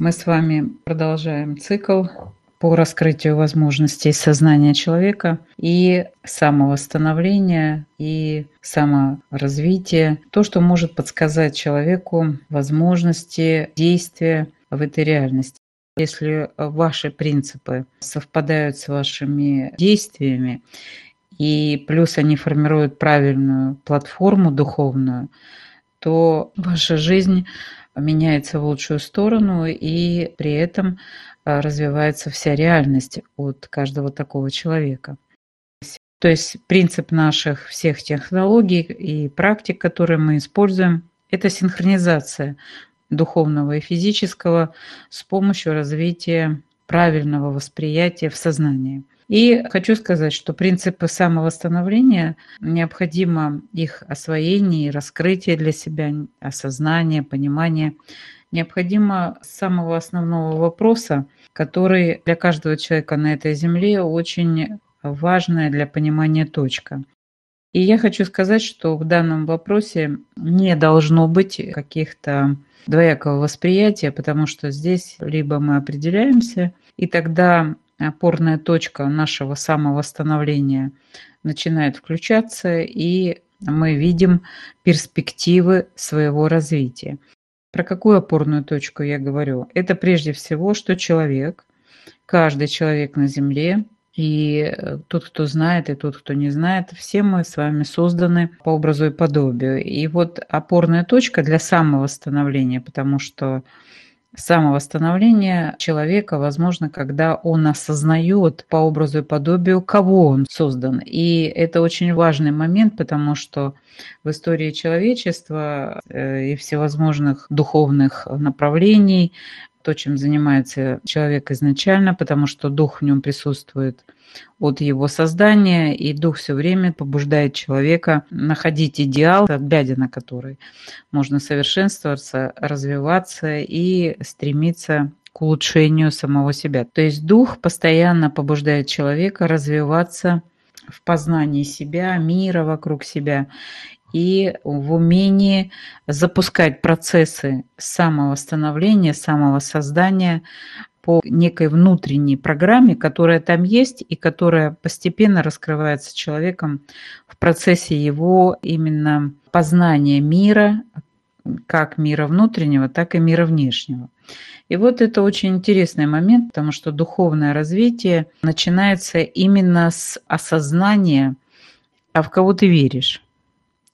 Мы с вами продолжаем цикл по раскрытию возможностей сознания человека и самовосстановления и саморазвития, то, что может подсказать человеку возможности действия в этой реальности. Если ваши принципы совпадают с вашими действиями, и плюс они формируют правильную платформу духовную, то ваша жизнь меняется в лучшую сторону, и при этом а, развивается вся реальность от каждого такого человека. То есть принцип наших всех технологий и практик, которые мы используем, это синхронизация духовного и физического с помощью развития правильного восприятия в сознании. И хочу сказать, что принципы самовосстановления, необходимо их освоение раскрытие для себя, осознание, понимание, необходимо с самого основного вопроса, который для каждого человека на этой земле очень важная для понимания точка. И я хочу сказать, что в данном вопросе не должно быть каких-то двоякого восприятия, потому что здесь либо мы определяемся, и тогда опорная точка нашего самовосстановления начинает включаться, и мы видим перспективы своего развития. Про какую опорную точку я говорю? Это прежде всего, что человек, каждый человек на Земле, и э, тот, кто знает, и тот, кто не знает, все мы с вами созданы по образу и подобию. И вот опорная точка для самовосстановления, потому что Самовосстановление человека возможно, когда он осознает по образу и подобию, кого он создан. И это очень важный момент, потому что в истории человечества э, и всевозможных духовных направлений то, чем занимается человек изначально, потому что дух в нем присутствует от его создания, и дух все время побуждает человека находить идеал, глядя на который можно совершенствоваться, развиваться и стремиться к улучшению самого себя. То есть дух постоянно побуждает человека развиваться в познании себя, мира вокруг себя и в умении запускать процессы самовосстановления, самосоздания по некой внутренней программе, которая там есть и которая постепенно раскрывается человеком в процессе его именно познания мира, как мира внутреннего, так и мира внешнего. И вот это очень интересный момент, потому что духовное развитие начинается именно с осознания, а в кого ты веришь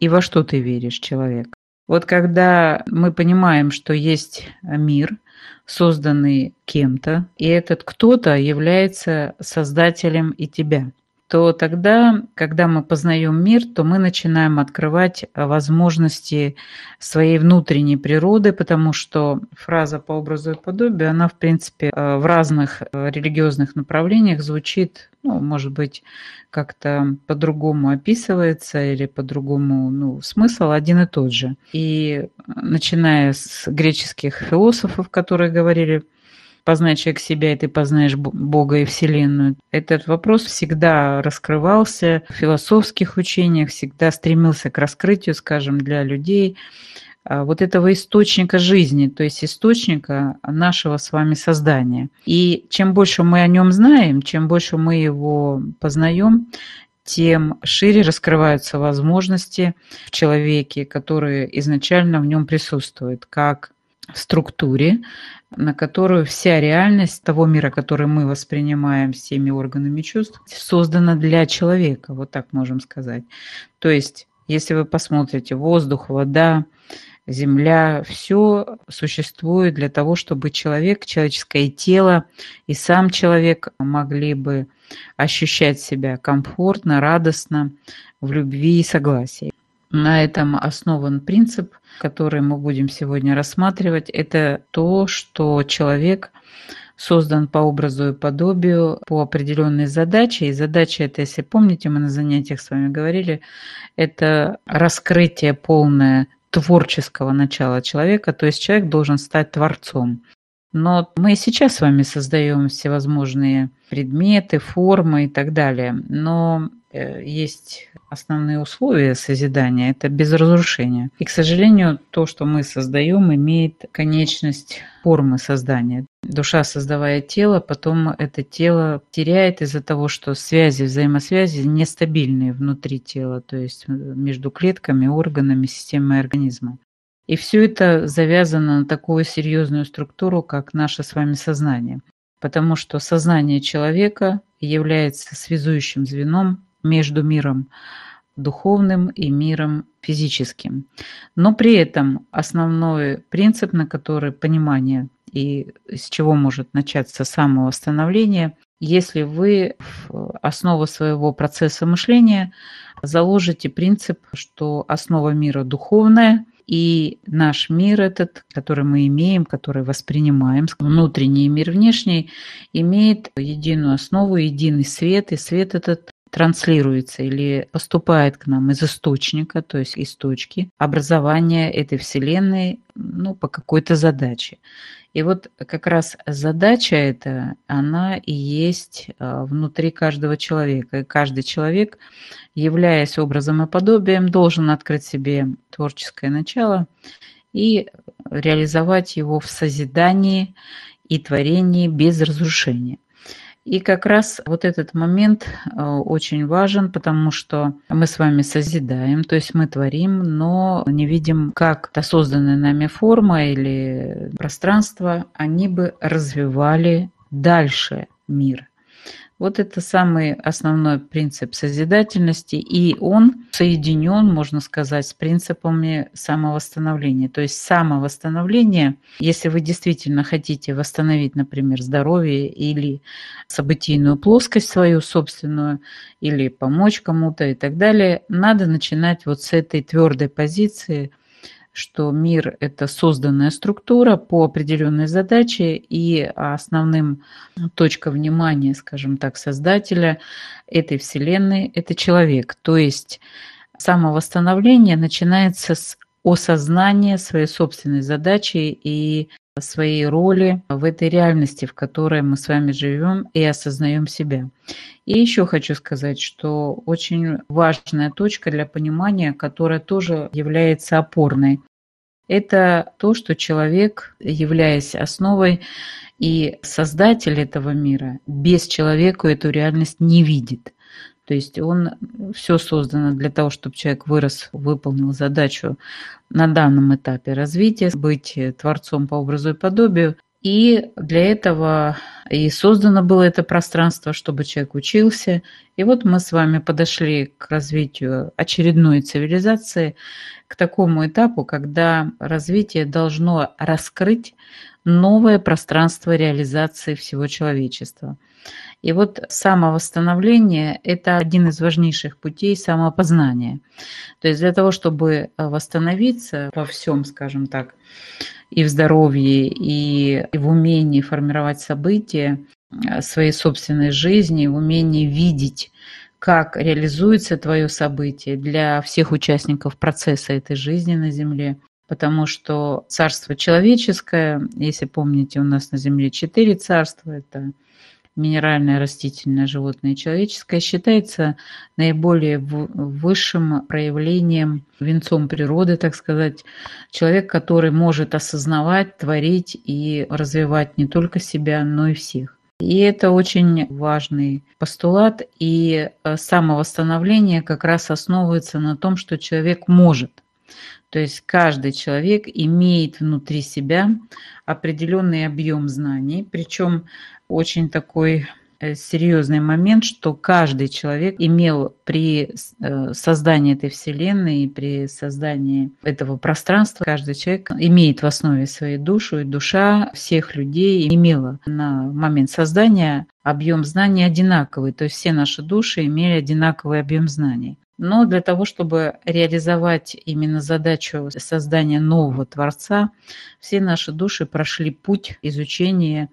и во что ты веришь, человек. Вот когда мы понимаем, что есть мир, созданный кем-то, и этот кто-то является создателем и тебя то тогда, когда мы познаем мир, то мы начинаем открывать возможности своей внутренней природы, потому что фраза по образу и подобию, она, в принципе, э, в разных э, религиозных направлениях звучит, ну, может быть, как-то по-другому описывается или по-другому, ну, смысл один и тот же. И начиная с греческих философов, которые говорили познать человек себя, и ты познаешь Бога и Вселенную. Этот вопрос всегда раскрывался в философских учениях, всегда стремился к раскрытию, скажем, для людей а, вот этого источника жизни, то есть источника нашего с вами создания. И чем больше мы о нем знаем, чем больше мы его познаем, тем шире раскрываются возможности в человеке, которые изначально в нем присутствуют, как структуре, на которую вся реальность того мира, который мы воспринимаем всеми органами чувств, создана для человека, вот так можем сказать. То есть, если вы посмотрите, воздух, вода, земля, все существует для того, чтобы человек, человеческое тело и сам человек могли бы ощущать себя комфортно, радостно, в любви и согласии. На этом основан принцип, который мы будем сегодня рассматривать. Это то, что человек создан по образу и подобию по определенной задаче. И задача это, если помните, мы на занятиях с вами говорили, это раскрытие полное творческого начала человека, то есть человек должен стать творцом. Но мы и сейчас с вами создаем всевозможные предметы, формы и так далее. Но есть основные условия созидания – это без разрушения. И, к сожалению, то, что мы создаем, имеет конечность формы создания. Душа, создавая тело, потом это тело теряет из-за того, что связи, взаимосвязи нестабильные внутри тела, то есть между клетками, органами, системой организма. И все это завязано на такую серьезную структуру, как наше с вами сознание. Потому что сознание человека является связующим звеном между миром духовным и миром физическим. Но при этом основной принцип, на который понимание и с чего может начаться самовосстановление, если вы в основу своего процесса мышления заложите принцип, что основа мира духовная, и наш мир этот, который мы имеем, который воспринимаем, внутренний мир, внешний, имеет единую основу, единый свет, и свет этот транслируется или поступает к нам из источника, то есть из точки образования этой Вселенной ну, по какой-то задаче. И вот как раз задача эта, она и есть а, внутри каждого человека. И каждый человек, являясь образом и подобием, должен открыть себе творческое начало и реализовать его в созидании и творении без разрушения. И как раз вот этот момент э, очень важен, потому что мы с вами созидаем, то есть мы творим, но не видим, как та созданная нами форма или пространство, они бы развивали дальше мир. Вот это самый основной принцип созидательности, и он соединен, можно сказать, с принципами самовосстановления. То есть самовосстановление, если вы действительно хотите восстановить, например, здоровье или событийную плоскость свою собственную, или помочь кому-то и так далее, надо начинать вот с этой твердой позиции – что мир – это созданная структура по определенной задаче, и основным точка внимания, скажем так, создателя этой Вселенной – это человек. То есть самовосстановление начинается с осознания своей собственной задачи и своей роли в этой реальности, в которой мы с вами живем и осознаем себя. И еще хочу сказать, что очень важная точка для понимания, которая тоже является опорной, это то, что человек, являясь основой и создатель этого мира, без человека эту реальность не видит. То есть он все создано для того, чтобы человек вырос, выполнил задачу на данном этапе развития, быть творцом по образу и подобию. И для этого и создано было это пространство, чтобы человек учился. И вот мы с вами подошли к развитию очередной цивилизации, к такому этапу, когда развитие должно раскрыть новое пространство реализации всего человечества. И вот самовосстановление – это один из важнейших путей самопознания. То есть для того, чтобы восстановиться во всем, скажем так, и в здоровье, и, в умении формировать события э, своей собственной жизни, в умении видеть, как реализуется твое событие для всех участников процесса этой жизни на Земле. Потому что царство человеческое, если помните, у нас на Земле четыре царства, это минеральное, растительное, животное и человеческое, считается наиболее высшим проявлением, венцом природы, так сказать, человек, который может осознавать, творить и развивать не только себя, но и всех. И это очень важный постулат, и э, самовосстановление как раз основывается на том, что человек может. То есть каждый человек имеет внутри себя определенный объем знаний, причем очень такой э, серьезный момент, что каждый человек имел при э, создании этой Вселенной и при создании этого пространства, каждый человек имеет в основе своей душу, и душа всех людей имела на момент создания объем знаний одинаковый, то есть все наши души имели одинаковый объем знаний. Но для того, чтобы реализовать именно задачу создания нового Творца, все наши души прошли путь изучения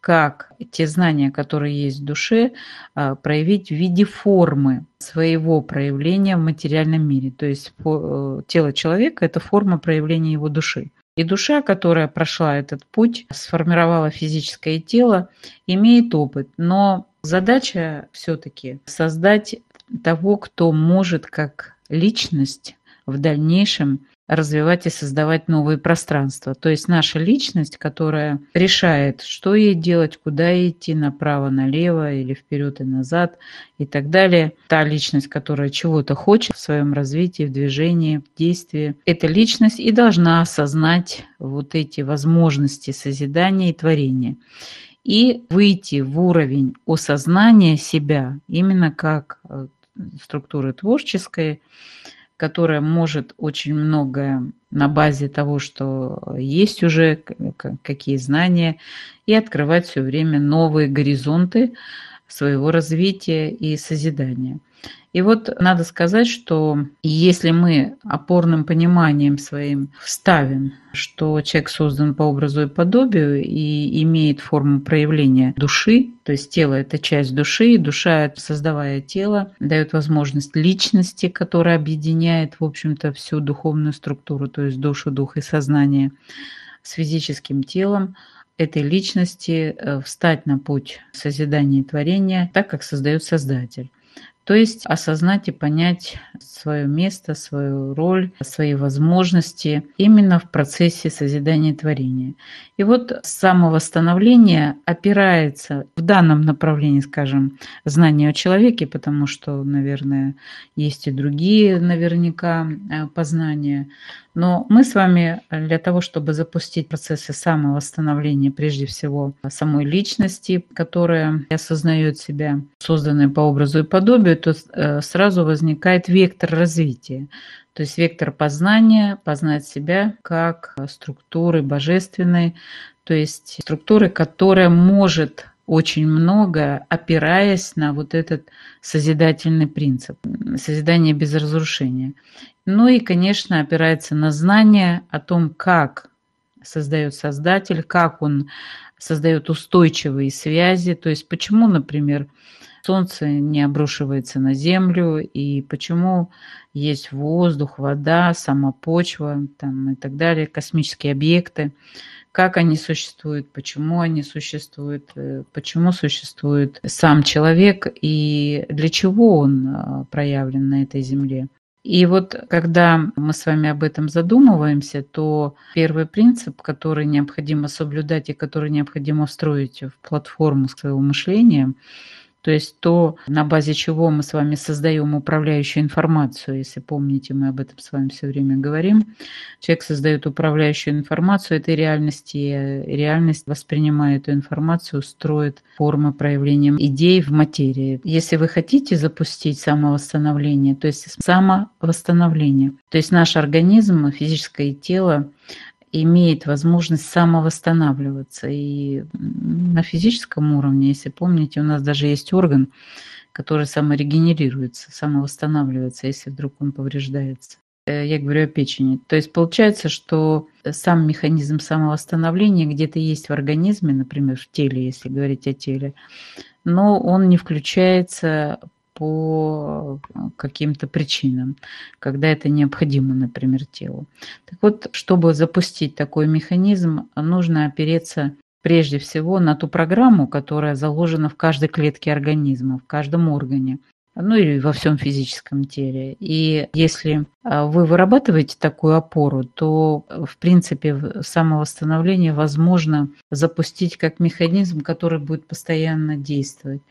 как те знания, которые есть в душе, а, проявить в виде формы своего проявления в материальном мире. То есть э, тело человека – это форма проявления его души. И душа, которая прошла этот путь, сформировала физическое тело, имеет опыт. Но задача все-таки создать того, кто может как личность в дальнейшем развивать и создавать новые пространства. То есть наша личность, которая решает, что ей делать, куда идти, направо, налево или вперед и назад и так далее. Та личность, которая чего-то хочет в своем развитии, в движении, в действии. Эта личность и должна осознать вот эти возможности созидания и творения и выйти в уровень осознания себя именно как э, структуры творческой, которая может очень многое на базе того, что есть уже, какие знания, и открывать все время новые горизонты своего развития и созидания. И вот надо сказать, что если мы опорным пониманием своим вставим, что человек создан по образу и подобию и имеет форму проявления души, то есть тело – это часть души, и душа, создавая тело, дает возможность личности, которая объединяет, в общем-то, всю духовную структуру, то есть душу, дух и сознание с физическим телом, этой личности э, встать на путь созидания и творения, так как создает Создатель. То есть осознать и понять свое место, свою роль, свои возможности именно в процессе созидания и творения. И вот самовосстановление опирается в данном направлении, скажем, знания о человеке, потому что, наверное, есть и другие наверняка э, познания, но мы с вами для того, чтобы запустить процессы самовосстановления, прежде всего, самой личности, которая осознает себя, созданной по образу и подобию, то э, сразу возникает вектор развития. То есть вектор познания, познать себя как структуры божественной, то есть структуры, которая может очень много, опираясь на вот этот созидательный принцип, созидание без разрушения. Ну и, конечно, опирается на знание о том, как создает Создатель, как он создает устойчивые связи, то есть почему, например, Солнце не обрушивается на Землю, и почему есть воздух, вода, сама почва там, и так далее, космические объекты как они существуют, почему они существуют, э, почему существует сам человек и для чего он а, проявлен на этой земле. И вот когда мы с вами об этом задумываемся, то первый принцип, который необходимо соблюдать и который необходимо встроить в платформу своего мышления, то есть то, на базе чего мы с вами создаем управляющую информацию, если помните, мы об этом с вами все время говорим. Человек создает управляющую информацию этой реальности, и реальность, воспринимая эту информацию, строит формы проявления идей в материи. Если вы хотите запустить самовосстановление, то есть самовосстановление, то есть наш организм, физическое тело имеет возможность самовосстанавливаться. И на физическом уровне, если помните, у нас даже есть орган, который саморегенерируется, самовосстанавливается, если вдруг он повреждается. Э, я говорю о печени. То есть получается, что сам механизм самовосстановления где-то есть в организме, например, в теле, если говорить о теле, но он не включается по э, каким-то причинам, когда это необходимо, например, телу. Так вот, чтобы запустить такой механизм, нужно опереться прежде всего на ту программу, которая заложена в каждой клетке организма, в каждом органе ну или во всем физическом теле. И если а, вы вырабатываете такую опору, то, в принципе, самовосстановление возможно запустить как механизм, который будет постоянно действовать.